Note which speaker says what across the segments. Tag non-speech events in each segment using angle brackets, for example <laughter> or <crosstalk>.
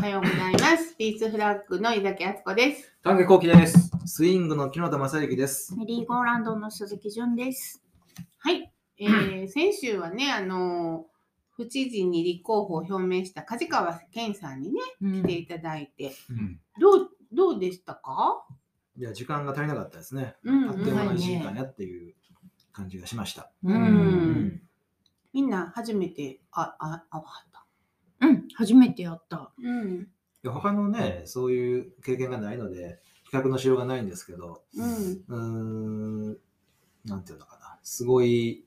Speaker 1: おはようございます。ピースフラッグの井崎敦子です。
Speaker 2: 丹下幸喜です。
Speaker 3: スイングの木野田正幸です。
Speaker 4: メリーゴーランドの鈴木純です。
Speaker 1: はい。えー、<clears throat> 先週はね、あの、府知事に立候補を表明した梶川健さんにね、来ていただいて、
Speaker 2: うん。
Speaker 1: どう、どうでしたか？
Speaker 3: いや、時間が足りなかったですね。
Speaker 1: うん
Speaker 3: あっという間
Speaker 1: うん
Speaker 3: の1時間やっていう感じがしました。
Speaker 1: うん。
Speaker 2: うん
Speaker 1: みんな初めて、あ、あ、あ。
Speaker 4: うん、初めてやった。
Speaker 1: うん。
Speaker 3: いや他のね、そういう経験がないので、比較のしようがないんですけど、
Speaker 1: うん。
Speaker 3: うーん、なんていうのかな、すごい、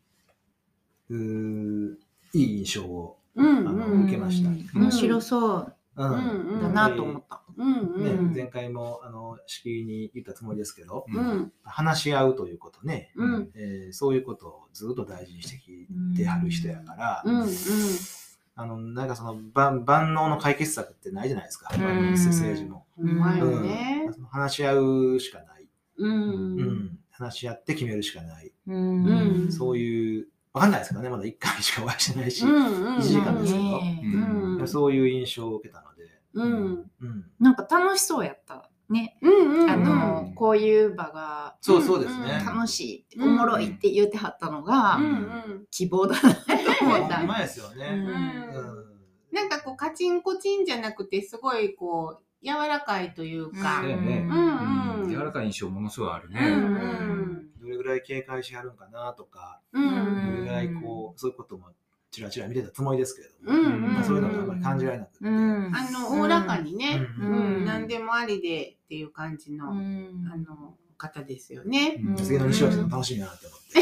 Speaker 3: うーいい印象を、
Speaker 1: うん。
Speaker 3: あの
Speaker 1: うん。
Speaker 3: 受けました
Speaker 4: 面白そう
Speaker 3: うん
Speaker 1: うん
Speaker 4: だなと思った。
Speaker 1: うん。
Speaker 3: ね
Speaker 1: うん。
Speaker 3: 前回もあのしきりに言ったつもりですけど、
Speaker 1: うん。
Speaker 3: 話し合うということね、
Speaker 1: うん。
Speaker 3: えーそういうことをずっと大事にしてきてはる人やから、
Speaker 1: うん。うん。
Speaker 3: あのなんかその万万能の解決策ってないじゃないですか、
Speaker 4: うん。
Speaker 3: 政治も。
Speaker 1: う
Speaker 3: ん。
Speaker 1: ね。
Speaker 3: 話し合うしかない、
Speaker 1: う。
Speaker 3: うん。ん話し合って決めるしかない、
Speaker 4: うん。
Speaker 1: うん
Speaker 3: そういう、わかんないですからね、まだ1回しかお会いしてないし、
Speaker 1: うん。
Speaker 3: 一時間ですけど。そういう印象を受けたので、
Speaker 1: うん。
Speaker 3: うん。
Speaker 4: なんか楽しそうやった。ね。
Speaker 1: うん。うん。
Speaker 4: あの、こういう場が
Speaker 3: そうそうですね。
Speaker 1: うん
Speaker 4: 楽しいおもろいって言ってはったのが、
Speaker 1: うん。うん。
Speaker 4: 希望だなと思った。<laughs>
Speaker 3: ほんまですよね。
Speaker 4: うん
Speaker 3: うん
Speaker 1: なんかこうカチンコチンじゃなくてすごいこう柔らかいというか。
Speaker 4: う
Speaker 1: うんうん
Speaker 2: 柔らかい印象ものすごいあるね。
Speaker 1: うん
Speaker 4: うん
Speaker 3: どれぐらい警戒しはるんかなとか、
Speaker 1: うん。
Speaker 4: うん
Speaker 3: どれぐらいこう、そういうこともちらちら見てたつもりですけれども、
Speaker 1: うんうん
Speaker 3: まあそういうのがあんまり感じられなくて、
Speaker 4: うん。
Speaker 1: あの、おおらかにね、
Speaker 3: う
Speaker 1: うん。
Speaker 4: うん。
Speaker 1: 何でもありでっていう感じの、
Speaker 4: うん。
Speaker 1: あの、方ですよね。
Speaker 2: うん。
Speaker 3: 次の西脇さん楽しみだなって思って。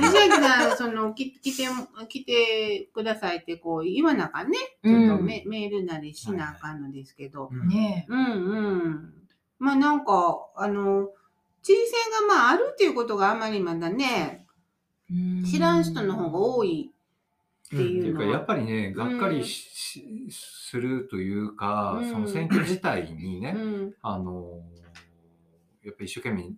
Speaker 1: 西脇さん、その、き来て、来てくださいってこう言わなあかんね。ちょっとメ,、メールなりしなあかんのですけど。
Speaker 3: うん。
Speaker 4: ね。
Speaker 1: うんうん。まあなんか、あの、知事選がまああるっていうことがあまりまだね、
Speaker 4: え
Speaker 1: 知らん人の方が多いって
Speaker 2: って
Speaker 1: い
Speaker 2: いううか、
Speaker 1: のは。
Speaker 2: やっぱりね、がっかりししするというか、
Speaker 1: うん
Speaker 2: その選挙自体にね、
Speaker 1: うん
Speaker 2: あの、やっぱり一生懸命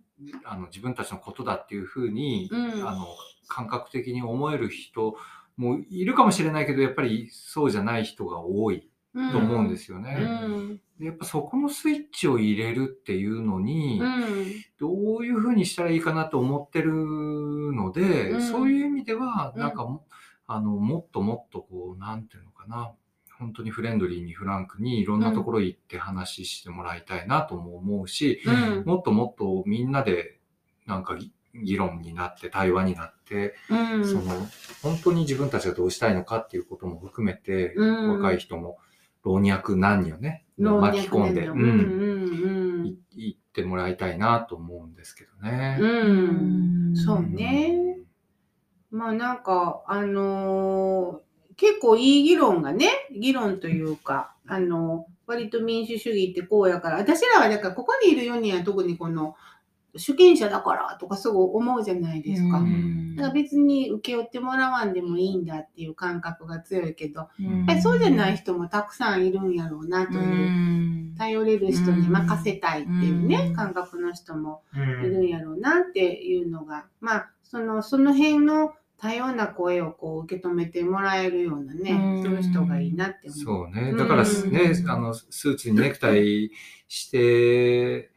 Speaker 2: あの自分たちのことだっていうふうに、
Speaker 1: うん
Speaker 2: あの感覚的に思える人もいるかもしれないけど、やっぱりそうじゃない人が多いと思うんですよ
Speaker 1: う
Speaker 2: ね。
Speaker 1: ん。
Speaker 2: でやっぱそこのスイッチを入れるっていうのに、
Speaker 1: うん。
Speaker 2: どういうふうにしたらいいかなと思ってるので、
Speaker 1: うん
Speaker 2: そういう意味では、
Speaker 1: うん
Speaker 2: なんかも、あの、もっともっとこう、なんていうのかな、本当にフレンドリーにフランクにいろんなところ行って話してもらいたいなとも思うし、
Speaker 1: うん。
Speaker 2: もっともっとみんなで、なんか議議論になって、対話になって、
Speaker 1: うん。
Speaker 2: その、本当に自分たちがどうしたいのかっていうことも含めて、
Speaker 1: うん
Speaker 2: 若い人も老若男女ね、巻き込んで、
Speaker 1: 男
Speaker 2: うん、
Speaker 1: 女うん
Speaker 2: い行ってもらいたいなと思うんですけどね。
Speaker 1: うん。うん。そう
Speaker 2: うん
Speaker 1: ね。まあなんか、あのー結構いい議論がね、議論というか、あの割と民主主義ってこうやから、私らはだからここにいる4人は特にこの主権者だからとかすごい思うじゃないですか。
Speaker 4: うん。
Speaker 1: だから別に請け負ってもらわんでもいいんだっていう感覚が強いけど、
Speaker 4: うん。
Speaker 1: やっぱりそうじゃない人もたくさんいるんやろうなという、頼れる人に任せたいっていうね、
Speaker 4: うん。
Speaker 1: 感覚の人も
Speaker 3: う
Speaker 1: いるんやろうなっていうのが、まあ、その、その辺の多様な声をこう受け止めてもらえるようなね、
Speaker 4: うん。
Speaker 1: そういう人がいいなって思う。
Speaker 2: そうね。
Speaker 1: うん。
Speaker 2: だからね、あの、スーツにネクタイして、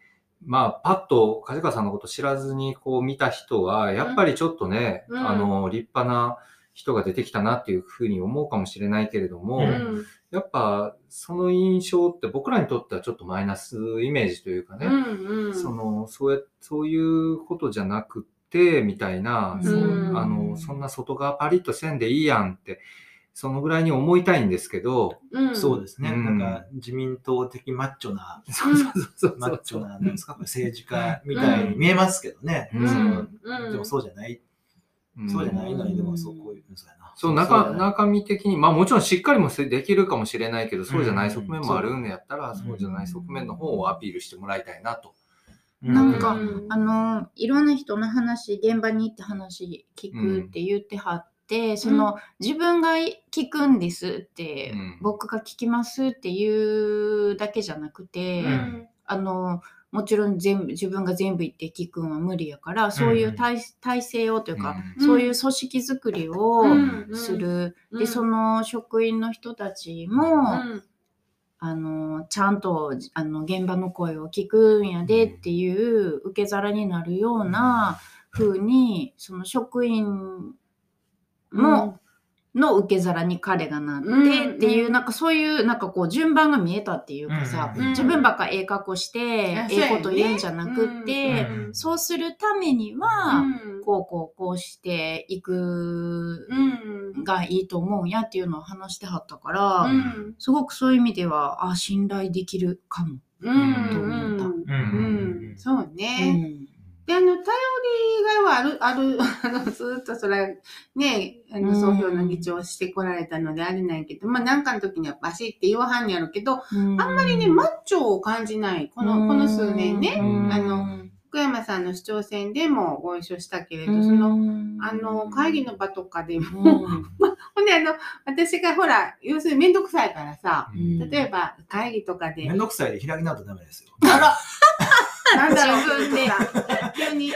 Speaker 2: まあ、パッと梶川さんのこと知らずにこう見た人は、やっぱりちょっとね、
Speaker 1: うん。
Speaker 2: あの、立派な人が出てきたなっていうふうに思うかもしれないけれども、
Speaker 1: うん。
Speaker 2: やっぱその印象って僕らにとってはちょっとマイナスイメージというかね、
Speaker 1: うんうん。
Speaker 2: そのそうやそういうことじゃなくてみたいな、
Speaker 4: うん。
Speaker 2: そうあのそんな外側パリッとせんでいいやんってそのぐらいに思いたいんですけど、
Speaker 1: うん。
Speaker 3: そうですね、
Speaker 2: うん。
Speaker 3: なんか自民党的マッチョな、
Speaker 2: そうそうそう
Speaker 3: マッチョな、なんですか、政治家みたいに見えますけどね。
Speaker 2: うん。
Speaker 3: でもそうじゃない、
Speaker 2: うん。
Speaker 3: そうじゃないのに、でもそうこういう、そうやな。
Speaker 2: そう、中、中身的に、まあもちろんしっかりもせできるかもしれないけど、そうじゃない側面もあるんやったら、
Speaker 3: うん。
Speaker 2: そうじゃない側面の方をアピールしてもらいたいなと。
Speaker 4: なんか
Speaker 1: うん。
Speaker 4: あのいろんな人の話現場に行って話聞くって言ってはって、その自分が聞くんですって、
Speaker 2: うん。
Speaker 4: 僕が聞きますっていうだけじゃなくて、
Speaker 1: うん。
Speaker 4: あのもちろん全部自分が全部言って聞くんは無理やからそういう体,、体制をというか、
Speaker 1: うん。
Speaker 4: そういう組織づくりを
Speaker 1: うん。
Speaker 4: する、
Speaker 1: うん。
Speaker 4: でその職員の人たちも、
Speaker 1: うん
Speaker 4: あのちゃんとあの現場の声を聞くんやでっていう受け皿になるような風にその職員も、の受け皿に彼がなって
Speaker 1: うん
Speaker 4: っていう、
Speaker 1: うん
Speaker 4: なんかそういうなんかこう順番が見えたっていうかさ、
Speaker 3: うん
Speaker 4: 自分ばっかええ格好して
Speaker 1: あ
Speaker 4: ええこと言うんじゃなくって、
Speaker 3: うん。
Speaker 4: そうするためには、
Speaker 1: うん。
Speaker 4: こうこうこうしていく
Speaker 1: うん
Speaker 4: がいいと思うんやっていうのを話してはったから、
Speaker 1: うん。
Speaker 4: すごくそういう意味ではあ信頼できるかも。
Speaker 1: うん。うん。
Speaker 3: うん。
Speaker 1: うん。そう
Speaker 4: う
Speaker 1: ね。
Speaker 4: ん
Speaker 1: で、あの、頼りがいはある、ある、<laughs> あの、ずっとそれは、ね、あの、
Speaker 4: うん。
Speaker 1: 総評の議長をしてこられたのであれないけど、まあ、なんかの時にはバシって言わはんやろうけど、
Speaker 4: あん。
Speaker 1: あんまりね、マッチョを感じない。この、この数年ね、
Speaker 2: うん。
Speaker 1: あの、福山さんの市長選でもご一緒したけれど、その、あの、会議の場とかでも、<laughs> ほんで、あの、私がほら、要するにめんどくさいからさ、例えば会議とかで、
Speaker 3: めんどくさいで開き直るとダメですよ。<laughs>
Speaker 1: なんだろう、
Speaker 4: 自分で。
Speaker 1: 急に、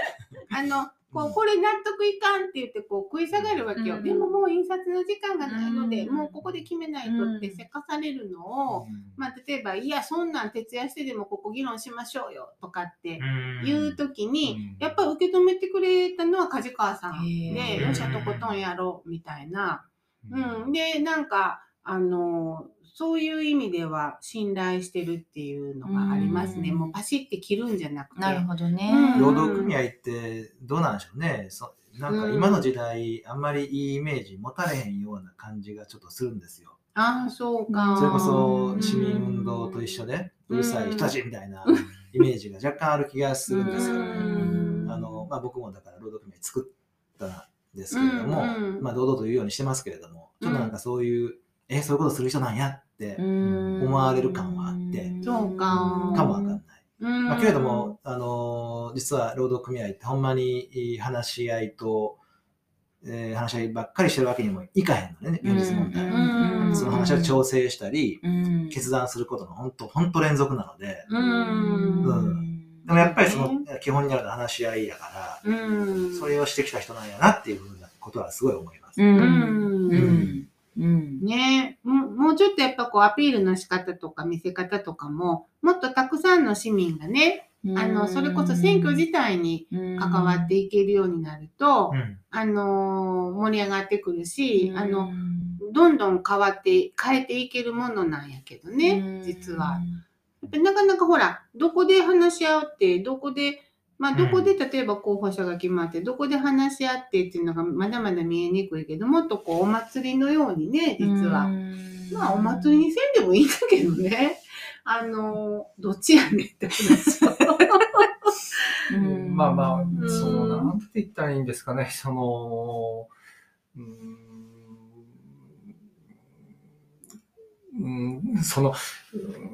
Speaker 1: あの、こう、これ納得いかんって言って、こう、食い下がるわけよ。
Speaker 4: うん。
Speaker 1: でももう印刷の時間がないので、
Speaker 4: うん。
Speaker 1: もうここで決めないとってせかされるのを、まあ、例えば、いや、そんなん徹夜してでもここ議論しましょうよ、とかって言うときに、やっぱ受け止めてくれたのは梶川さん。
Speaker 4: へ
Speaker 1: で、
Speaker 4: ー
Speaker 1: よっしゃとことんやろう、みたいな。うん。で、なんか、あの、そういう意味では信頼してるっていうのがありますね。
Speaker 4: うん。
Speaker 1: もうパシって切るんじゃなくて。
Speaker 4: なるほどね。
Speaker 1: うん。
Speaker 3: 労働組合ってどうなん。でしょうね。そなん。か今の時代、あん。まりいいイメージ持たれへん。ような感じがちょっとするん。ですよ。
Speaker 1: ああ、そうか。
Speaker 3: それこ
Speaker 4: う
Speaker 3: そ
Speaker 4: ん。
Speaker 3: 市民運動と一緒で、
Speaker 1: う
Speaker 3: るさい人たちみたいなイメージが若干ある気がするん。ですよ。
Speaker 1: うん。
Speaker 3: あのまあ、僕もだから労働組合作ったん。ですけれども、
Speaker 1: うん。うん。
Speaker 3: まあ、堂々と言うようにしてますけれども、ちょっとなん。かそういう、え、そういうことする人なん。やって、思
Speaker 4: 思
Speaker 3: われる感はあって。
Speaker 1: そうか。
Speaker 3: かもわかんない。
Speaker 1: うん。
Speaker 3: まあ、けれども、あのー実は労働組合ってほんまに話し合いと、えー話し合いばっかりしてるわけにもいかへんのね、現実問題。
Speaker 1: うん。
Speaker 3: その話を調整したり、
Speaker 4: うん。
Speaker 3: 決断することの本当、本当連続なので、
Speaker 1: うん。
Speaker 3: うん。でもやっぱりその基本にあるのは話し合いやから、
Speaker 1: うん。
Speaker 3: それをしてきた人なんやなっていうふうなことはすごい思います。
Speaker 4: うん
Speaker 1: うん。ね。もうもうちょっとやっぱこうアピールの仕方とか見せ方とかも、もっとたくさんの市民がね、あの、それこそ選挙自体に関わっていけるようになると、
Speaker 3: うん。
Speaker 1: あの、盛り上がってくるし、あの、
Speaker 4: うん
Speaker 1: どんどん変わって、変えていけるものなんやけどね、実は。。やっぱりなかなかほら、どこで話し合って、どこで、まあ、どこで例えば候補者が決まって、どこで話し合ってっていうのがまだまだ見えにくいけど、もっとこうお祭りのようにね、実は。まあ、お祭りにせんでもいいんだけどね。あの、どっちやねんって話を。
Speaker 4: うん。<laughs>
Speaker 2: まあまあ、
Speaker 1: ん。
Speaker 2: その、な。んて言ったらいいんですかね、その、うーん、うんその、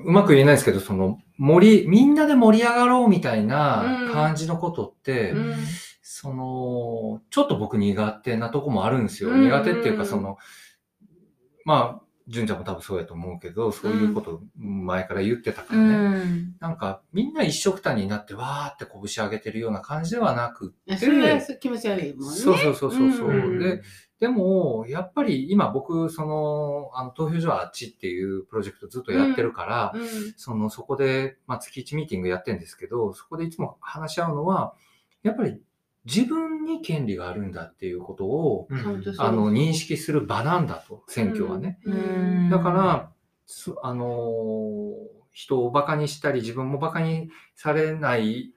Speaker 2: うまく言えないですけど、その、盛り、みんなで盛り上がろうみたいな感じのことって、
Speaker 1: うん。
Speaker 2: その、ちょっと僕苦手なとこもあるんですよ。
Speaker 1: うん。
Speaker 2: 苦手っていうか、その、まあ、純ちゃんも多分そうやと思うけど、そういうこと前から言ってたか
Speaker 4: う
Speaker 2: らね。
Speaker 4: ん。
Speaker 2: なんか、みんな一緒くたになって、わーって拳上げてるような感じではなくて、
Speaker 1: それは気持ち悪いもんね。
Speaker 2: そうそうそうそう。で、でも、やっぱり今僕、その、あの、投票所はあっちっていうプロジェクトずっとやってるから、
Speaker 1: うん。
Speaker 2: その、そこで、まあ、月1ミーティングやってるんですけど、そこでいつも話し合うのは、やっぱり自分に権利があるんだっていうことを、
Speaker 3: うん。
Speaker 2: あの、認識する場なんだと、選挙はね。
Speaker 1: うん。
Speaker 2: だから、そあのー人をバカにしたり、自分もバカにされない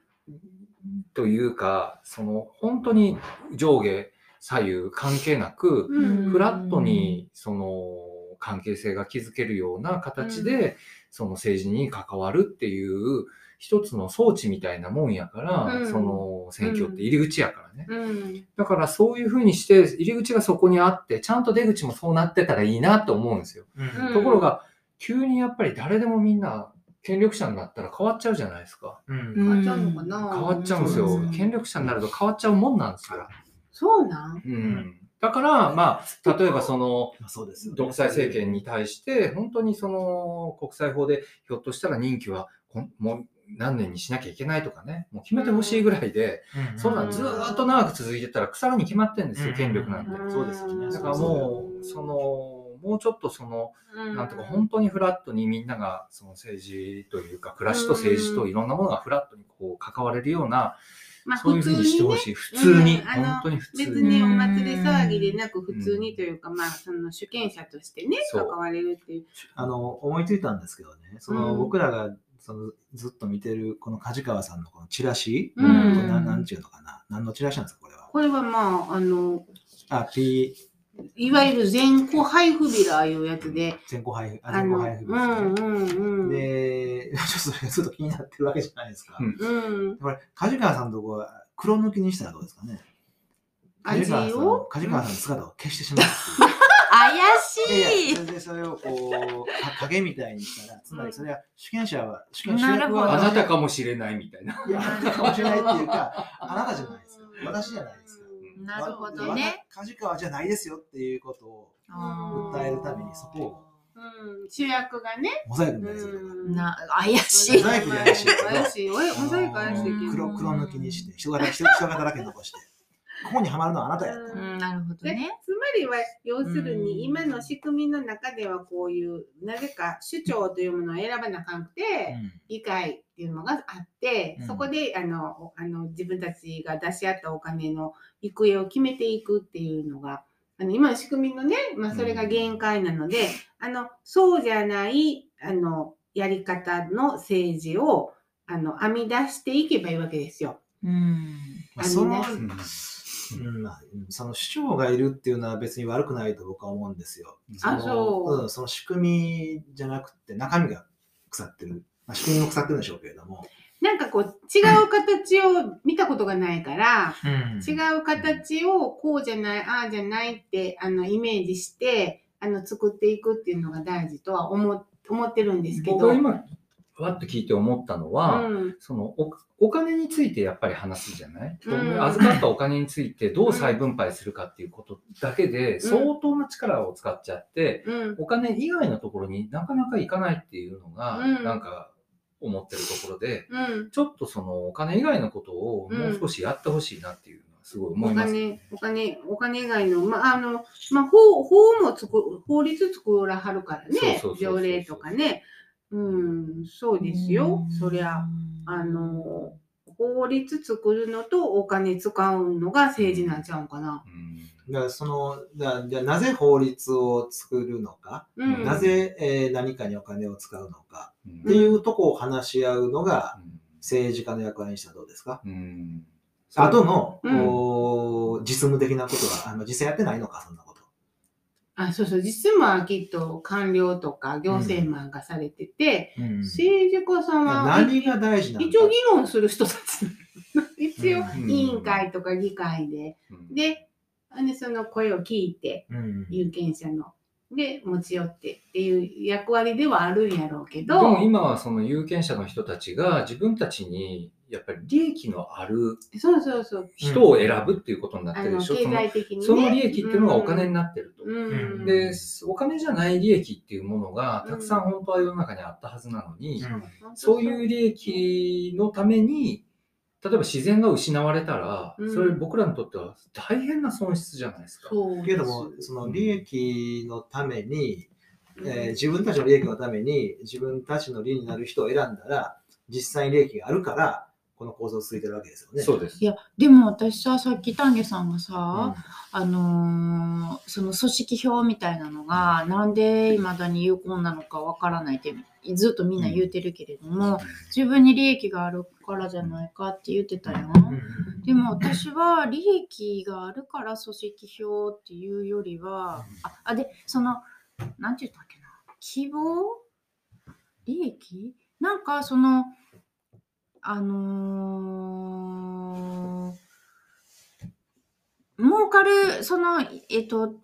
Speaker 2: というか、その、本当に上下左右関係なく、
Speaker 1: うん
Speaker 2: フラットに、その、関係性が築けるような形で、その政治に関わるっていう、一つの装置みたいなもんやから、
Speaker 1: うん
Speaker 2: その選挙って入り口やからね。
Speaker 1: うん
Speaker 2: だからそういうふうにして、入り口がそこにあって、ちゃんと出口もそうなってたらいいなと思うんですよ。
Speaker 3: うん
Speaker 2: ところが、急にやっぱり誰でもみんな権力者になったら変わっちゃうじゃないですか。
Speaker 3: うん
Speaker 1: 変わっちゃうのかな
Speaker 2: 変わっちゃうんですよ
Speaker 4: うん。
Speaker 2: 権力者になると変わっちゃうもんなんですよ。
Speaker 1: そうなん？
Speaker 2: うん。だから、まあ、例えばその、
Speaker 3: まあそうですよね。
Speaker 2: 独裁政権に対して、本当にその国際法でひょっとしたら任期はこんもう何年にしなきゃいけないとかね、もう決めてほしいぐらいで、
Speaker 3: うん。
Speaker 2: そんなんずーっと長く続いてたら腐るに決まってんですよ、権力なんて。
Speaker 3: そうですよね。
Speaker 2: だからもう、その、もうちょっとその、なんとか本当にフラットにみんながその政治というか暮らしと政治といろんなものがフラットにこう関われるような、
Speaker 1: まあ
Speaker 2: そういうふうにしてほ
Speaker 1: い。
Speaker 2: しい。普通に、
Speaker 1: うんあの
Speaker 2: 本当に普通
Speaker 1: 別
Speaker 2: に。
Speaker 1: にお祭り騒ぎでなく普通にというか、まあその主権者としてね、関われるっていう。
Speaker 3: あの思いついたんですけどね、その
Speaker 1: うん
Speaker 3: 僕らがそのずっと見てるこの梶川さんのこのチラシ、
Speaker 1: うん
Speaker 3: こなんちゅうのかな、何のチラシなんですか、これは。
Speaker 1: これはまあ、あの、
Speaker 3: あ、P、
Speaker 1: いわゆる全個配布ビラいうやつで、
Speaker 3: 全校配布、あ、
Speaker 1: あの、
Speaker 3: 全校配布
Speaker 1: う
Speaker 3: ですね。
Speaker 1: んうんうん。
Speaker 3: で、<laughs> ちょっとそれがずっと気になってるわけじゃないですか。
Speaker 2: うん
Speaker 1: うん。
Speaker 3: これ、梶川さんのとこは黒抜きにしたらどうですかね？
Speaker 1: 味
Speaker 3: 梶川さん
Speaker 1: を
Speaker 3: 梶川さんの姿を消してしまう。
Speaker 4: 怪しい
Speaker 3: それでそれをこうか影みたいにしたら、つまりそれは主権者は、主権主
Speaker 4: なるほど
Speaker 3: 役は
Speaker 2: あなたかもしれないみたいな。
Speaker 3: いや、あなたかもしれないっていうか、あなたじゃないですか。私じゃないですか。
Speaker 4: なるほどね。
Speaker 3: わ梶川じゃないですよっていうことを訴えるためにそこを
Speaker 1: うん、主役がね。
Speaker 3: モザイクみたい
Speaker 4: な怪しい
Speaker 3: モザイク怪しい
Speaker 1: 怪しい。モザイク怪しいけど。
Speaker 3: 黒黒抜きにして、人柄人人柄だけ残して、ここにはまるのはあなたやと。
Speaker 4: うんなるほど
Speaker 1: で
Speaker 4: ね。
Speaker 1: つまりは要する
Speaker 4: うん
Speaker 1: に今の仕組みの中ではこういうなぜか首長というものを選ばなあかんくて、議会っていうのがあって、
Speaker 3: うん
Speaker 1: そこであのあの自分たちが出し合ったお金の行方を決めていくっていうのがあの今の仕組みのね、まあ、それが限界なので、あのそうじゃないあのやり方の政治をあの編み出していけばいいわけですよ。
Speaker 4: うん。
Speaker 3: まあ、その、
Speaker 2: うん
Speaker 3: その主張がいるっていうのは別に悪くないと僕は思うんですよ。
Speaker 1: あ
Speaker 3: の
Speaker 1: そう
Speaker 3: うん、その仕組みじゃなくて中身が腐ってる。まあ、仕組みも腐ってるんでしょうけれども。
Speaker 1: なんかこう違う形を見たことがないから、違う形をこうじゃない、ああじゃないってあのイメージしてあの作っていくっていうのが大事とは思思ってるんですけど。
Speaker 2: 僕が今、わっと聞いて思ったのは、
Speaker 1: うん。
Speaker 2: そのおお金についてやっぱり話すじゃない、
Speaker 1: うん。
Speaker 2: 預かったお金についてどう再分配するかっていうことだけで相当な力を使っちゃって、
Speaker 1: うん。
Speaker 2: お金以外のところになかなかいかないっていうのが、
Speaker 1: うん。
Speaker 2: なんか思ってるところで、
Speaker 1: うん
Speaker 2: ちょっとそのお金以外のことをもう少しやってほしいなっていうのはすごい思
Speaker 1: お
Speaker 2: います。
Speaker 1: 金、お金、お金以外の、まあ、あの、まあ、法、法もつく、法律作らはるからね条例とかね。うん、そうですよ。そりゃ、あの、法律作るのとお金使うのが政治なんちゃうんかな。
Speaker 2: うん
Speaker 3: だからそのだじゃあなぜ法律を作るのか、
Speaker 1: うん。
Speaker 3: なぜ、えー何かにお金を使うのか
Speaker 2: うん
Speaker 3: っていうとこを話し合うのが政治家の役割にしたらどうですか、
Speaker 2: うん。
Speaker 3: あとの、
Speaker 1: うん。
Speaker 3: こう実務的なことはあの実際やってないのかそんなこと。
Speaker 1: あ、そうそう。実務はきっと官僚とか行政マンがされてて、
Speaker 3: うん。
Speaker 1: 政治家さんは、
Speaker 3: 何が大事なのか。
Speaker 1: 一応議論する人たち。<laughs> 一応
Speaker 3: うん。
Speaker 1: 委員会とか議会で。
Speaker 2: うん。
Speaker 1: で、でその声を聞いて、
Speaker 3: うん。
Speaker 1: 有権者の。で、持ち寄ってっていう役割ではあるんやろうけ
Speaker 2: で
Speaker 1: ど、
Speaker 2: も今はその有権者の人たちが自分たちにやっぱり利益のある
Speaker 1: そうそうそう。
Speaker 2: 人を選ぶっていうことになってるでしょ、
Speaker 1: 経
Speaker 2: その
Speaker 1: 済的にね。
Speaker 2: その利益っていうのがお金になってると。
Speaker 1: うん。
Speaker 2: で、お金じゃない利益っていうものがたくさん本当は世の中にあったはずなのに、
Speaker 3: うん
Speaker 2: そういう利益のために、例えば自然が失われたら、
Speaker 1: うん。
Speaker 2: それ僕らにとっては大変な損失じゃないですか。
Speaker 3: けれども、その利益のために、えー自分たちの利益のために自分たちの利になる人を選んだら実際に利益があるからこの構造を続いてるわけですよね。
Speaker 2: そうです。
Speaker 4: い。や、でも私さ、さっき丹下さんがさ、
Speaker 3: うん。
Speaker 4: あのーその組織票みたいなのが、なんで未だに有効なのかわからないって、ずっとみんな言うてるけれども、自分に利益があるからじゃないかって言ってたやん。
Speaker 3: うん。
Speaker 4: でも私は利益があるから組織票っていうよりは、あ、あで、その、なんて言ったっけな、希望？利益？なんかその、あのー儲かる、その、えっと、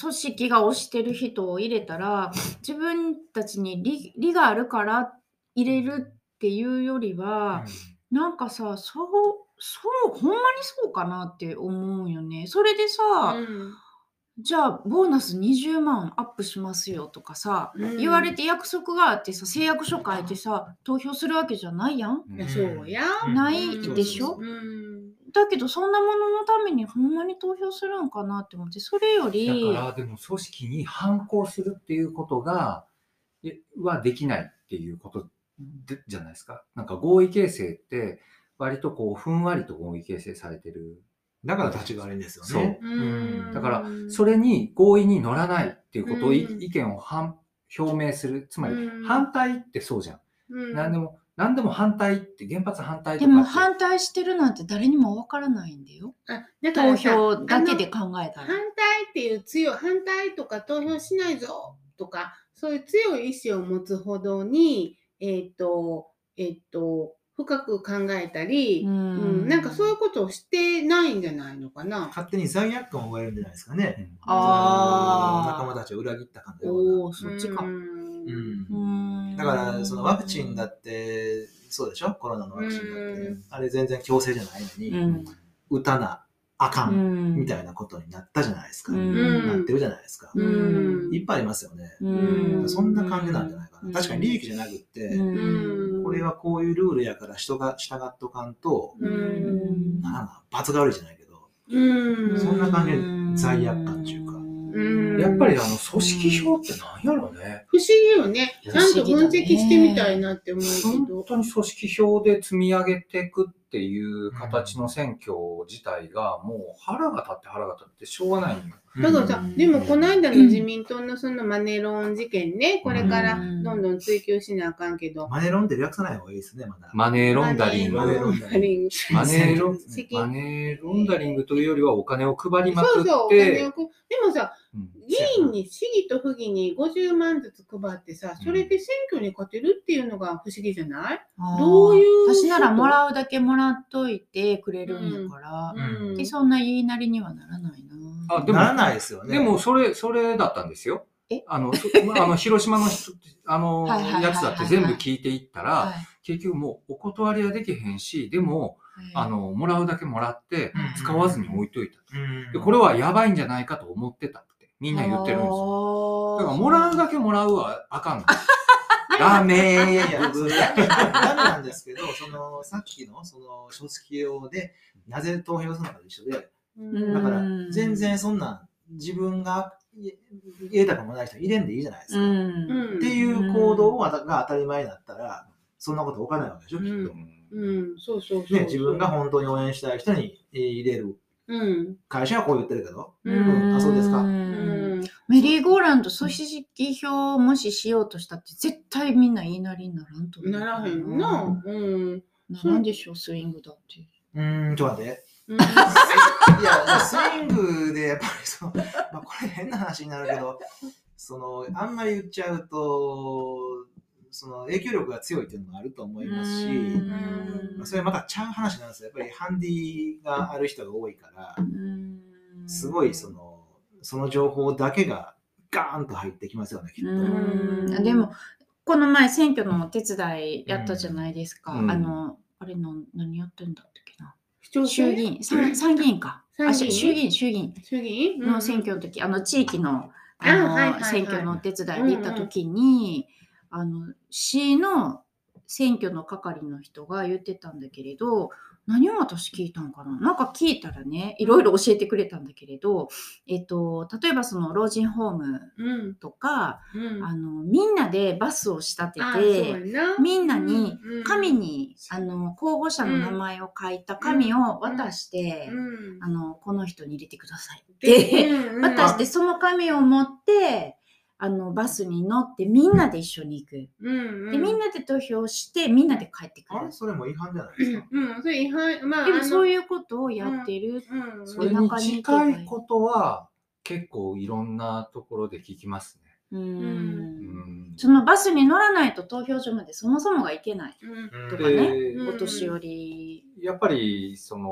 Speaker 4: 組織が推してる人を入れたら、自分たちに利利があるから入れるっていうよりは、なんかさ、そう、そう、ほんまにそうかなって思うよね。それでさ、
Speaker 1: うん
Speaker 4: じゃあ、ボーナス20万アップしますよとかさ、
Speaker 1: うん
Speaker 4: 言われて約束があってさ、誓約書書いてさ、投票するわけじゃないやん？
Speaker 1: そうや。
Speaker 3: うん
Speaker 4: ないでしょ？
Speaker 1: うん。
Speaker 4: だけどそんなもののためにほんまに投票するんかなって思ってそれより
Speaker 2: だから、でも組織に反抗するっていうことが、えはできないっていうことでじゃないですか？なんか合意形成って、割とこう、ふんわりと合意形成されてる。
Speaker 3: だから立ちが悪いんですよね。
Speaker 1: う。ん。
Speaker 2: だから、それに合意に乗らないっていうことを意見を反表明する。つまり
Speaker 1: うん、
Speaker 2: 反対ってそうじゃん。
Speaker 1: うん。
Speaker 2: 何でも、何でも反対って、原発反対と
Speaker 4: でも
Speaker 2: かって。
Speaker 4: 反対してるなんて誰にもわからないんだよ。
Speaker 1: あだから
Speaker 4: 投
Speaker 1: さ
Speaker 4: 票だけで考えたら。
Speaker 1: 反対っていう強い反対とか投票しないぞとかそういう強い意志を持つほどにえっ、とえっ、と深く考えたり、
Speaker 4: う
Speaker 1: うん
Speaker 4: ん
Speaker 1: なんかそういうことをしてないんじゃないのかな。
Speaker 3: 勝手に罪悪感を覚えるんじゃないですかね。
Speaker 2: うん
Speaker 4: あー
Speaker 3: 仲間たちを裏切った感のような。
Speaker 4: おおそっちか
Speaker 1: うん
Speaker 3: だから、そのワクチンだって、そうでしょ？コロナのワクチンだって
Speaker 1: うん。
Speaker 3: あれ全然強制じゃないの
Speaker 4: う
Speaker 3: に、
Speaker 4: ん
Speaker 3: 打たなあかん、み
Speaker 4: い
Speaker 3: たいなことになったじゃないですか。
Speaker 4: うん
Speaker 3: なってるじゃないですか。
Speaker 1: うん
Speaker 3: いっぱいありますよね。
Speaker 1: うん
Speaker 3: そんな感じなんじゃないか
Speaker 4: うん
Speaker 3: な。確かに利益じゃなくって、
Speaker 1: うん
Speaker 3: これはこういうルールやから人が従っとかんと、
Speaker 1: うん
Speaker 3: なんか罰が悪いじゃないけど、
Speaker 1: うん
Speaker 3: そんな感じで罪悪感っていうか
Speaker 1: うん
Speaker 2: やっぱりあの、組織票って何やろね。
Speaker 1: 不思議よね。ちゃんと分析してみたいなって思うけ
Speaker 2: 本
Speaker 1: ど。
Speaker 2: 当に組織票で積み上げていくっていう形の選挙自体がもう腹が立って腹が立ってしょうがないんよ。
Speaker 1: だからさ、
Speaker 4: うん
Speaker 1: でもこの間の自民党のそのマネロン事件ね、これからどんどん追及しなあかんけど。
Speaker 3: マネロンって略さない方がいいですね、まだ。
Speaker 2: マネーロンダリング。
Speaker 3: マネーロンダリング
Speaker 2: マネーロン <laughs>
Speaker 1: 資
Speaker 2: マ
Speaker 1: 金
Speaker 2: ネーロンダリングというよりはお金を配りまくっ
Speaker 1: そうそう、お金
Speaker 2: て
Speaker 1: を、こでもさ、
Speaker 2: うん
Speaker 1: 議員に市議と府議に50万ずつ配ってさ、それで選挙に勝てるっていうのが不思議じゃない？
Speaker 4: あー。
Speaker 1: どういう
Speaker 4: 私ならもらうだけもらっといてくれるんやから、
Speaker 3: うん。
Speaker 4: でそんな言いなりにはならないな。
Speaker 2: あでも
Speaker 3: ならないですよね。
Speaker 2: でも、それ、それだったんですよ。
Speaker 4: え？
Speaker 2: あの、そ <laughs> あの広島の人、あの、やつだって全部聞いていったら、
Speaker 4: はい。
Speaker 2: 結局もうお断りはできへんし、でも、あの、もらうだけもらって
Speaker 3: うん、
Speaker 2: 使わずに置いといた。
Speaker 3: うん。
Speaker 2: で、これはやばいんじゃないかと思ってたみんな言ってるんですよ。だから、もらうだけもらうはあかんの。<laughs> ダメ
Speaker 3: いやいや、
Speaker 2: ー
Speaker 3: それダメなんですけど、その、さっきの、その、書式用で、なぜ投票するのかと一緒で、
Speaker 1: うん
Speaker 3: だから
Speaker 4: うん、
Speaker 3: 全然そんなん、自分がい入れたかもない人入れんでいいじゃないですか。っていう行動がが当たり前になったら、そんなこと起こらないわけでしょ、きっと。
Speaker 1: うん、そうそうそう。
Speaker 3: ね、自分が本当に応援したい人にえー入れる。
Speaker 1: うん。
Speaker 3: 会社はこう言ってるけど、
Speaker 1: うん
Speaker 3: あそうですか
Speaker 1: うん。
Speaker 4: メリーゴーランド組織票をもししようとしたって絶対みんな言いなりにならんと思う。
Speaker 1: ならへんな。うん。
Speaker 4: なんでしょう、スイングだって。
Speaker 3: うーん、ちょっと待って。
Speaker 1: うん <laughs>
Speaker 3: いや、スイングでやっぱりその、まあ、これ変な話になるけど、その、あんまり言っちゃうと、その影響力が強いっていうのもあると思いますし、
Speaker 1: うん。
Speaker 3: まあそれはまたちゃう話なんですよ。やっぱりハンディがある人が多いから、すごいその、その情報だけがガーンと入ってきますよね、きっと。
Speaker 4: うん。でもこの前選挙のお手伝いやったじゃないですか。
Speaker 2: うん。
Speaker 4: あのあれの何やってんだったっけな。
Speaker 1: 市長
Speaker 4: 衆議院参参議院？か。衆議院衆議院。
Speaker 1: 衆議院？
Speaker 4: の選挙の時、あの地域のあ
Speaker 1: あ
Speaker 4: の、選挙のお手伝いで行った時に、あの市の選挙の係の人が言ってたんだけれど何を私聞いたんかな？なんか聞いたらねいろいろ教えてくれたんだけれど、えっと、例えばその老人ホーム
Speaker 1: うん。
Speaker 4: とか、
Speaker 1: うん。
Speaker 4: あのみんなでバスを仕立ててみんなに
Speaker 1: うん
Speaker 4: 紙に、あの候補者の名前を書いた紙を渡して、
Speaker 1: うん。
Speaker 4: あのこの人に入れてくださいって、
Speaker 1: うんうん。<laughs>
Speaker 4: 渡してその紙を持ってあのバスに乗ってみんなで一緒に行く。
Speaker 1: うんうん
Speaker 4: でみんなで投票してみんなで帰ってくる
Speaker 3: あれ？それも違反じゃないですか？
Speaker 1: うん、それ違反、まあ、
Speaker 4: でもそう
Speaker 1: い
Speaker 4: いうことをやってる。
Speaker 1: うん、
Speaker 2: それに近いことは結構いろんなところで聞きますね。
Speaker 4: うん
Speaker 2: うん
Speaker 4: そのバスに乗らないと投票所までそもそもが行けない
Speaker 1: うん
Speaker 4: とかね、
Speaker 2: で
Speaker 1: うん
Speaker 4: お年寄り。
Speaker 2: やっぱりその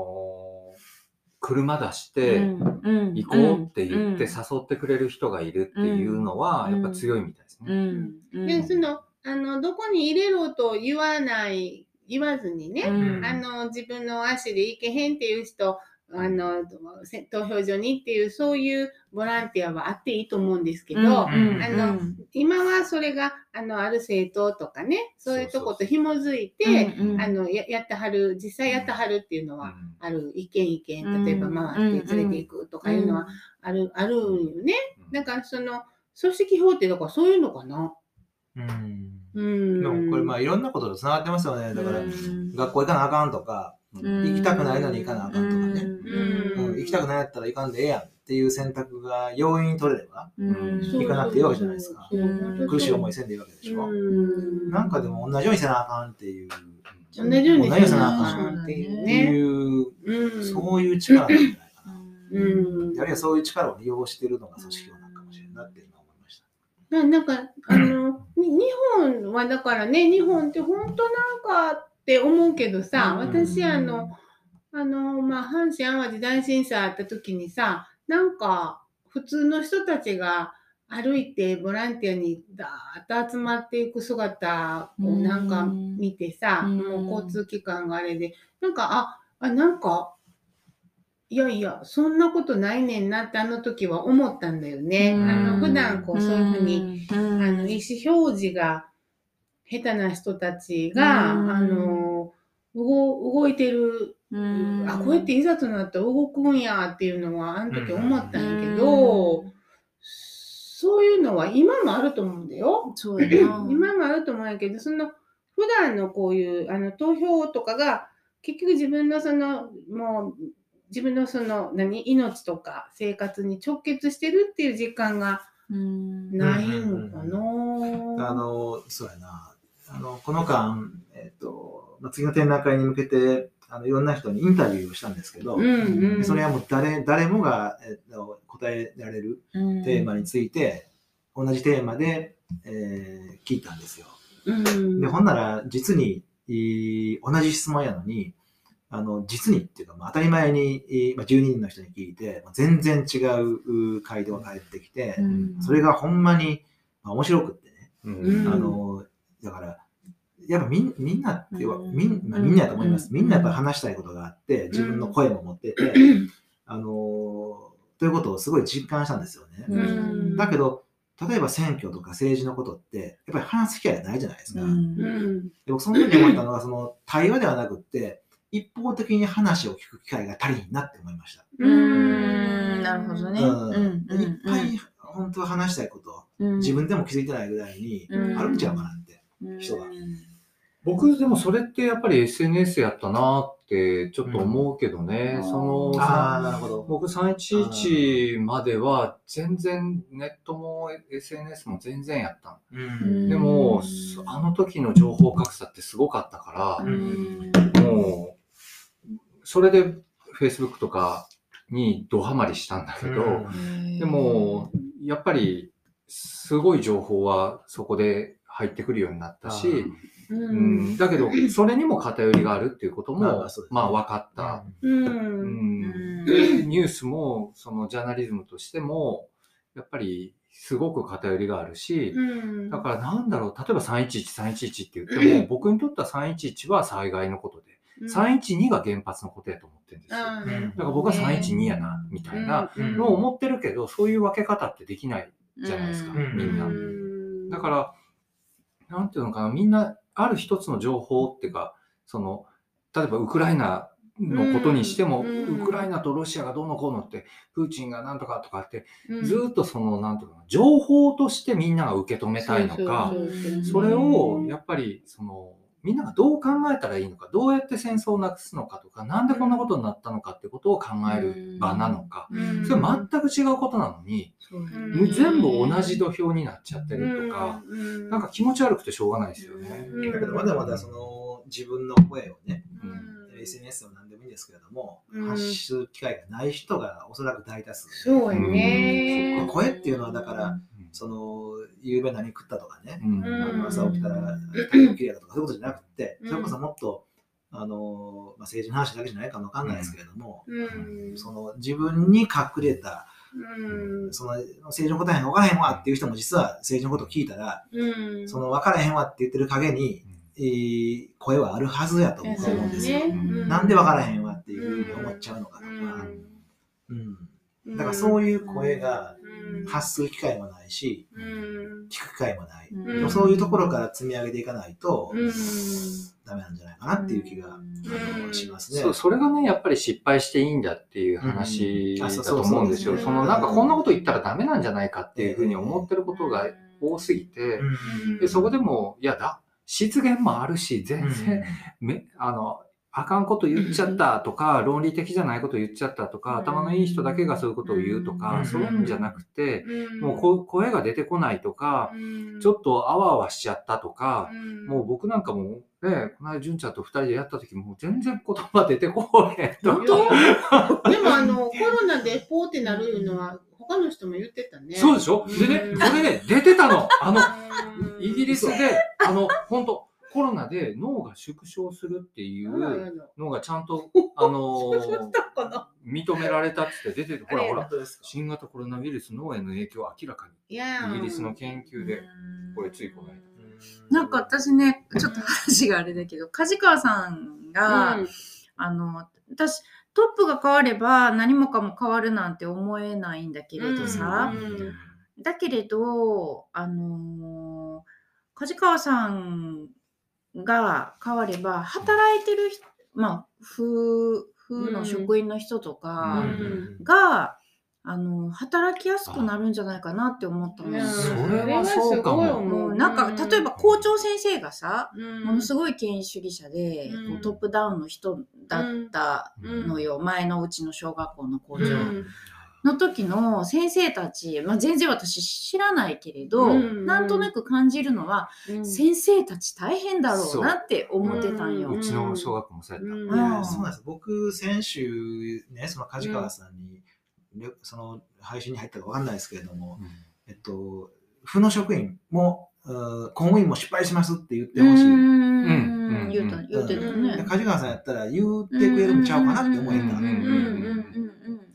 Speaker 2: 車出して
Speaker 4: うん
Speaker 2: 行こうって言って
Speaker 4: うん
Speaker 2: 誘ってくれる人がいるっていうのは
Speaker 4: うん
Speaker 2: やっぱ強いみたいです
Speaker 4: う
Speaker 2: ね。
Speaker 1: で、その、あの、どこに入れろと言わない、言わずにね、
Speaker 4: うん
Speaker 1: あの、自分の足で行けへんっていう人、あの、せ投票所にっていう、そういうボランティアはあっていいと思うんですけど、
Speaker 4: うん
Speaker 1: あ
Speaker 2: うん
Speaker 1: の今はそれが、あの、ある政党とかね、そういうとこと紐づいて、や、やってはる、実際やってはるっていうのは、
Speaker 2: うん
Speaker 1: ある、一軒一軒、例えば
Speaker 4: うん
Speaker 1: 回って連れていくとかいうのはある、あるよね。だから、その、組織法って、だからそういうのかな？
Speaker 3: うん。
Speaker 1: うん。
Speaker 3: これまあいろんなことと繋がってますよね。だから、学校行かなあかんとか、
Speaker 2: うん
Speaker 3: 行きたくないのに行かなあかんとかね
Speaker 1: うん
Speaker 3: うん行きたくないやったら行かんでええやんっていう選択が容易に取れれば、
Speaker 4: うん
Speaker 3: 行かなくていいわけじゃないですか苦しい思いせんでいいわけでしょ。
Speaker 1: うん
Speaker 3: なんかでも同じようにせなあかんっていう、
Speaker 1: 同じように
Speaker 3: せなあかん
Speaker 1: っていう
Speaker 3: って
Speaker 1: ね。
Speaker 3: いう、
Speaker 1: うん。
Speaker 3: そういう力なんじゃないかな。
Speaker 1: うん。
Speaker 3: あるいはそういう力を利用しているのが組織法なのかもしれんなって今思いました。
Speaker 1: ななんか、あの、に日本はだからね、日本って本当なんかって思うけどさ、
Speaker 4: うん。
Speaker 1: 私、あの、あの、まあ、阪神・淡路大震災あった時にさ、なんか、普通の人たちが歩いてボランティアにだーっと集まっていく姿をなんか見てさ、
Speaker 4: うん。
Speaker 1: もう交通機関があれで、なんか、あ、あなんか、いやいや、そんなことないねんなってあの時は思ったんだよね。
Speaker 4: うん。
Speaker 1: あの普段こうそういうふうに、
Speaker 4: うん。
Speaker 1: あの意思表示が下手な人たちが、
Speaker 4: うん。
Speaker 1: あの動動いてる、
Speaker 4: うん
Speaker 1: あこうやっていざとなったら動くんやっていうのはあの時思ったんやけど、そういうのは今もあると思うんだよ。
Speaker 4: そうやな。<laughs>
Speaker 1: 今もあると思うんやけどその普段のこういうあの投票とかが結局自分のそのもう自分のその何命とか生活に直結してるっていう実感が
Speaker 4: うん
Speaker 1: ないのかな。
Speaker 3: あの、そうやな。あの、この間、えっ、と、まあ、次の展覧会に向けて、あの、いろんな人にインタビューをしたんですけど、
Speaker 1: うんうん、
Speaker 3: でそれはもう誰、誰もが、えっと答えられる
Speaker 4: うん。
Speaker 3: テーマについて、同じテーマで、えー聞いたんですよ。
Speaker 1: うん、
Speaker 3: で、ほんなら、実に、同じ質問やのに、あの、実にっていうか、まあ、当たり前に、いまあ、12人の人に聞いて、まあ全然違うう回答が返ってきて、
Speaker 4: うん。
Speaker 3: それがほんまに、まあ、面白くってね。
Speaker 2: うん
Speaker 1: うん。
Speaker 3: あの、だから、やっぱみんみんなっていうか、
Speaker 4: うん。
Speaker 3: みんまあ、みんなやと思います。
Speaker 4: うん。
Speaker 3: みんなやっぱ話したいことがあって、自分の声も持ってて、<clears throat> あの、ということをすごい実感したんですよね。
Speaker 1: うん。
Speaker 3: だけど、例えば選挙とか政治のことって、やっぱり話す機会がないじゃないですか。で僕、その時思ったのが、その対話ではなくって、一方的に話を聞く機会が足りんなって思いました。
Speaker 4: うん。なるほどね。
Speaker 3: いっぱい本当は話したいこと、
Speaker 4: うん。
Speaker 3: 自分でも気づいてないぐらいに
Speaker 4: うん。
Speaker 3: あるんちゃうかなって。人が
Speaker 2: 僕でもそれってやっぱり SNS やったなってちょっと思うけどね、
Speaker 4: うん。
Speaker 2: その
Speaker 3: ああ、なるほど。
Speaker 2: 僕311までは全然ネットも SNS も全然やった
Speaker 3: う
Speaker 4: うん。
Speaker 3: ん。
Speaker 2: でもあの時の情報格差ってすごかったか
Speaker 4: うん。
Speaker 2: ら、もうそれで Facebook とかにドハマりしたんだけど、
Speaker 3: うん。
Speaker 2: でも、やっぱりすごい情報はそこで入ってくるようになったし、
Speaker 1: う
Speaker 2: うん。ん、だけど、それにも偏りがあるっていうこともまあ分かった。
Speaker 1: うん。
Speaker 2: うん。で、ニュースも、そのジャーナリズムとしても、やっぱりすごく偏りがあるし、
Speaker 1: うん。
Speaker 2: だからなんだろう、例えば311、311って言っても、<laughs> 僕にとっては311は災害のことで、312が原発のことやと思ってるんですよ。だから僕は312やな、みたいな
Speaker 1: うん
Speaker 2: のを思ってるけど、そういう分け方ってできないじゃないですか、
Speaker 3: うん。
Speaker 2: みんな。
Speaker 1: うん。
Speaker 2: だから、なんていうのかな、みんな、ある一つの情報っていうか、その、例えばウクライナのことにしても、
Speaker 1: うん
Speaker 2: ウクライナとロシアがどうのこうのって、プーチンがなんとかとかって、
Speaker 1: うん。
Speaker 2: ずっとその、なんうのかな、情報としてみんなが受け止めたいのか、
Speaker 1: そ
Speaker 2: れをやっぱり、その、みんながどう考えたらいいのか、どうやって戦争をなくすのかとか、なんでこんなことになったのかってことを考える場なのか、
Speaker 1: うん。
Speaker 2: それ全く違うことなのに、
Speaker 1: うん
Speaker 2: 全部同じ土俵になっちゃってるとか、
Speaker 1: うん。
Speaker 2: なんか気持ち悪くてしょうがないですよね。
Speaker 1: うん。
Speaker 3: だけどまだまだその自分の声をね、
Speaker 1: うん。
Speaker 3: SNS でも何でもいいんですけれども、
Speaker 1: うん。
Speaker 3: 発する機会がない人がおそらく大多数で、
Speaker 1: そうやね。
Speaker 3: うん。声っていうのはだからその、夕べ何食ったとかね、
Speaker 2: うん。
Speaker 1: うん
Speaker 3: あの朝起きたら綺麗だとかそういうことじゃなくて、
Speaker 1: うん。
Speaker 3: それこそもっと、あの、まあ、政治の話だけじゃないかもわかんないですけれども、
Speaker 1: うん。
Speaker 3: その自分に隠れた、
Speaker 1: うん。
Speaker 3: その政治の答えが分からへんわっていう人も実は政治のことを聞いたら、
Speaker 1: うん。
Speaker 3: その分からへんわって言ってる陰に、えー声はあるはずやと僕は思うんですよ。
Speaker 1: そうねうん。
Speaker 3: なんで分からへんわっていうふうに思っちゃうのかとか、うん。
Speaker 1: うん。
Speaker 3: だからそういう声が
Speaker 1: うん
Speaker 3: 発する機会もないし、
Speaker 1: うん。
Speaker 3: 聞く機会もない。そういうところから積み上げていかないと
Speaker 1: うん
Speaker 3: ダメなんじゃないかなっていう気が、あのしますね。
Speaker 2: そうそれがね、やっぱり失敗していいんだっていう話だと思うんですよ。
Speaker 1: そ
Speaker 2: のなんかこんなこと言ったらダメなんじゃないかっていうふうに思ってることが多すぎて、
Speaker 3: うん。
Speaker 2: でそこでも、いやだ、失言もあるし、全然、め、あの、あかんこと言っちゃったとか、論理的じゃないこと言っちゃったとか、頭のいい人だけがそういうことを言うと
Speaker 3: う
Speaker 2: か、
Speaker 3: ん。
Speaker 2: そういうんじゃなくて、
Speaker 1: うん。
Speaker 2: もうこ声が出てこないとか、ちょっとあわあわしちゃったとか、もう僕なんかもね、この間純ちゃんと二人でやった時もう全然言葉出てこへんと
Speaker 1: 本当でもあの、コロナでポーってなるのは、他の人も言ってたね。
Speaker 2: そうでしょ？でね、
Speaker 1: うん。
Speaker 2: これね、出てたの。あの、
Speaker 1: うん。
Speaker 2: イギリスで、あの、本当コロナで脳が縮小するっていう
Speaker 1: だ
Speaker 2: のがちゃんと、<laughs> あの認められたっつって出てる。ほらほら新型コロナウイルス脳への影響明らかに。イギリスの研究で、これついこの間。
Speaker 4: なんか私ね、ちょっと話があれだけど、梶川さんが、
Speaker 1: うん。
Speaker 4: あの、私、トップが変われば何もかも変わるなんて思えないんだけれどさ、
Speaker 1: うん。
Speaker 4: だけれど、あのー梶川さんが変われば、働いてる人、まあ、風、風の職員の人とか
Speaker 1: うん。
Speaker 4: が、あの、働きやすくなるん。じゃないかなって思ったの。
Speaker 1: いや
Speaker 2: それはそうかも
Speaker 4: もうなん。か、例えば校長先生がさ、
Speaker 1: うん。
Speaker 4: ものすごい権威主義者で、
Speaker 1: うん。
Speaker 4: こうトップダウンの人だった
Speaker 1: うん。
Speaker 4: のよ、前のうちの小学校の校長
Speaker 1: うん
Speaker 4: の時の先生たち、まあ、全然私知らないけれど、
Speaker 1: うん。
Speaker 4: なんとなく感じるのは、
Speaker 1: うん。
Speaker 4: 先生たち大変だろうなって思ってたんよ。
Speaker 1: そう。
Speaker 2: うちの小学校もそうやった。
Speaker 1: うん
Speaker 3: いや
Speaker 4: うん。
Speaker 3: そうなんです。僕、先週ね、その梶川さんに、レその配信に入ったかわかんないですけれども、えっと、府の職員も、うん公務員も失敗しますって言ってほしい。
Speaker 4: うん。
Speaker 2: うん。
Speaker 4: 言うた言うてた
Speaker 1: うん。
Speaker 4: ね
Speaker 3: で。梶川さんやったら言ってくれるんちゃうかなって思えた。
Speaker 2: うん。うん。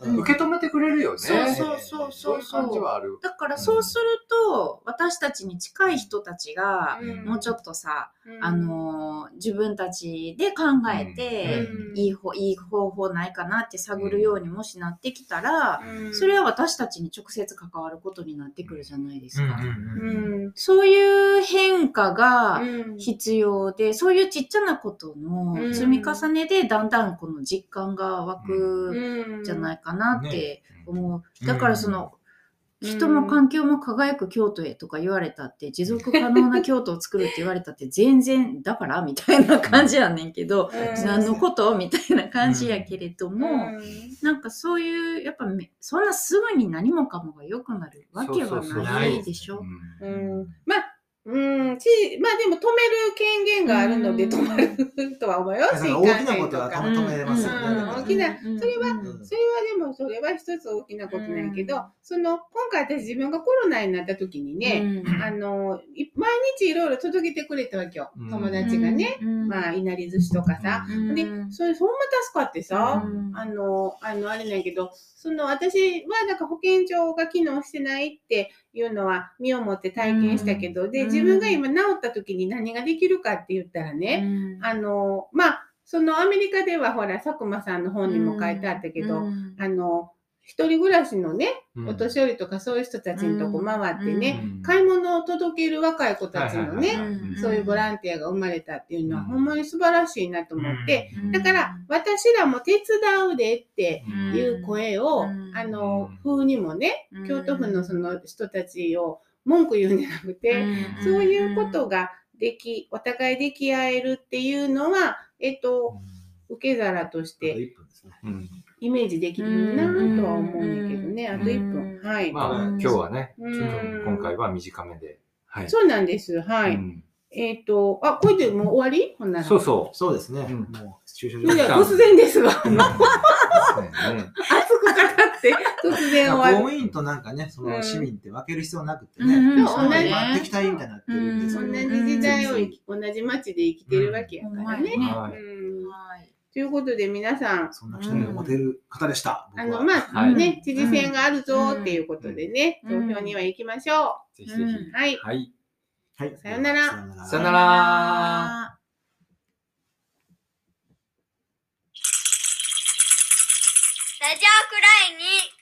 Speaker 2: うん。
Speaker 4: うん。
Speaker 2: 受け止めてくれるよね。
Speaker 4: そうそうそうそう。
Speaker 2: そういう感じはある。
Speaker 4: だからそうすると、私たちに近い人たちが、
Speaker 1: うん。
Speaker 4: もうちょっとさ、
Speaker 1: うん。
Speaker 4: あのー自分たちで考えて、
Speaker 1: うん。
Speaker 4: いい方いい方法ないかなって探るようにもしなってきたら、
Speaker 1: うん。
Speaker 4: それは私たちに直接関わることになってくるじゃないですか。
Speaker 1: うん。
Speaker 4: そういう変化が
Speaker 1: うん。
Speaker 4: 必要で、そういうちっちゃなことの
Speaker 1: うん。
Speaker 4: 積み重ねでだんだんこの実感が湧くじゃないかなって思う。
Speaker 3: ね
Speaker 4: だからその、
Speaker 1: うん
Speaker 4: 人も環境も輝く京都へとか言われたって、持続可能な京都を作るって言われたって全然だからみたいな感じやねんけど、
Speaker 1: うん。
Speaker 4: 何のことみたいな感じやけれども、
Speaker 1: うん。
Speaker 4: なんかそういう、やっぱめそんなすぐに何もかもが良くなるわけはないでしょ。
Speaker 1: まあ、うん、ちまあでも止める権限があるので
Speaker 4: うん
Speaker 1: 止まるとは思うよ、
Speaker 3: だから
Speaker 1: 新
Speaker 3: 大きな
Speaker 1: 幹線
Speaker 3: ことは
Speaker 1: か。
Speaker 3: 止めれますよね。
Speaker 1: うん。大きな
Speaker 4: うん。
Speaker 1: それは
Speaker 3: うん。
Speaker 1: それはでも、それは一つ大きなことなんやけど、その、今回私自分がコロナになった時にね、
Speaker 4: うん。
Speaker 1: あの、い毎日いろいろ届けてくれたわけよ。
Speaker 2: うん。
Speaker 1: 友達がね。、
Speaker 4: うん。
Speaker 1: まあ、いなり寿司とかさ。
Speaker 4: うん。
Speaker 1: で、それ、ほんま助かってさ、
Speaker 4: うん。
Speaker 1: あの、あの、あれなんやけど、その、私は、なんか保健所が機能してないっていうのは、身をもって体験したけど、で、
Speaker 4: うん。
Speaker 1: 自分が今治った時に何ができるかって言ったらね、
Speaker 4: うん。
Speaker 1: あの、まあ、そのアメリカではほら、佐久間さんの本にも書いてあったけど、
Speaker 4: うん。
Speaker 1: あの、一人暮らしのね、
Speaker 2: うん。
Speaker 1: お年寄りとかそういう人たちのとこ回ってね、
Speaker 2: うん。
Speaker 1: 買い物を届ける若い子たちのね、そういうボランティアが生まれたっていうのは、
Speaker 2: うん
Speaker 1: ほんまに素晴らしいなと思って、
Speaker 4: うん。
Speaker 1: だから、私らも手伝うでって
Speaker 2: うん。
Speaker 1: いう声を、
Speaker 4: うん。
Speaker 1: あの
Speaker 2: うん、
Speaker 1: 風にもね、
Speaker 4: うん。
Speaker 1: 京都府のその人たちを文句言うんじゃなくて、
Speaker 4: うん。
Speaker 1: そういうことができ、お互いでき合えるっていうのは、えっと、受け皿として
Speaker 3: 1分ですね。
Speaker 2: うん
Speaker 1: イメージできるなとは思うんだけどね、あと1分。はい。
Speaker 2: まあ、
Speaker 4: うん。
Speaker 2: 今日はね、ちょ
Speaker 1: うん
Speaker 2: っと今回は短めで。はい。
Speaker 1: そうなんです。はい。
Speaker 2: うん。
Speaker 1: えっ、と、あ、これでもう終わり？ほんなら。
Speaker 2: そうそ
Speaker 3: そうですね。
Speaker 2: うん。
Speaker 3: もう、駐車
Speaker 1: いやいや
Speaker 3: 場
Speaker 1: 突然ですが、
Speaker 2: う。そうやね。
Speaker 1: 熱く語って、突然
Speaker 3: 公
Speaker 1: 終わる。
Speaker 3: 務員となんかね、そ
Speaker 1: うん。
Speaker 3: の市民って分ける必要なくて
Speaker 4: うん
Speaker 3: ね、
Speaker 4: うん。
Speaker 1: そう同じ
Speaker 3: 回ってきたいみたいになってるん。です
Speaker 1: 同
Speaker 3: よ
Speaker 1: じ時代を同じ街で生きてるわけやからね。
Speaker 4: はい
Speaker 1: ということで皆さん、
Speaker 3: そんな人に持てる方でした。
Speaker 1: あの、
Speaker 3: 僕は
Speaker 1: まあ、
Speaker 2: はい
Speaker 1: ね、知事選があるぞっていうことでね、
Speaker 4: うん
Speaker 1: 投票には行きましょ
Speaker 2: ぜひぜひ。
Speaker 1: う。はい。
Speaker 2: はい。
Speaker 3: はい。
Speaker 1: さよなら
Speaker 3: さよなら
Speaker 2: さよなら。
Speaker 5: ラジオくらいに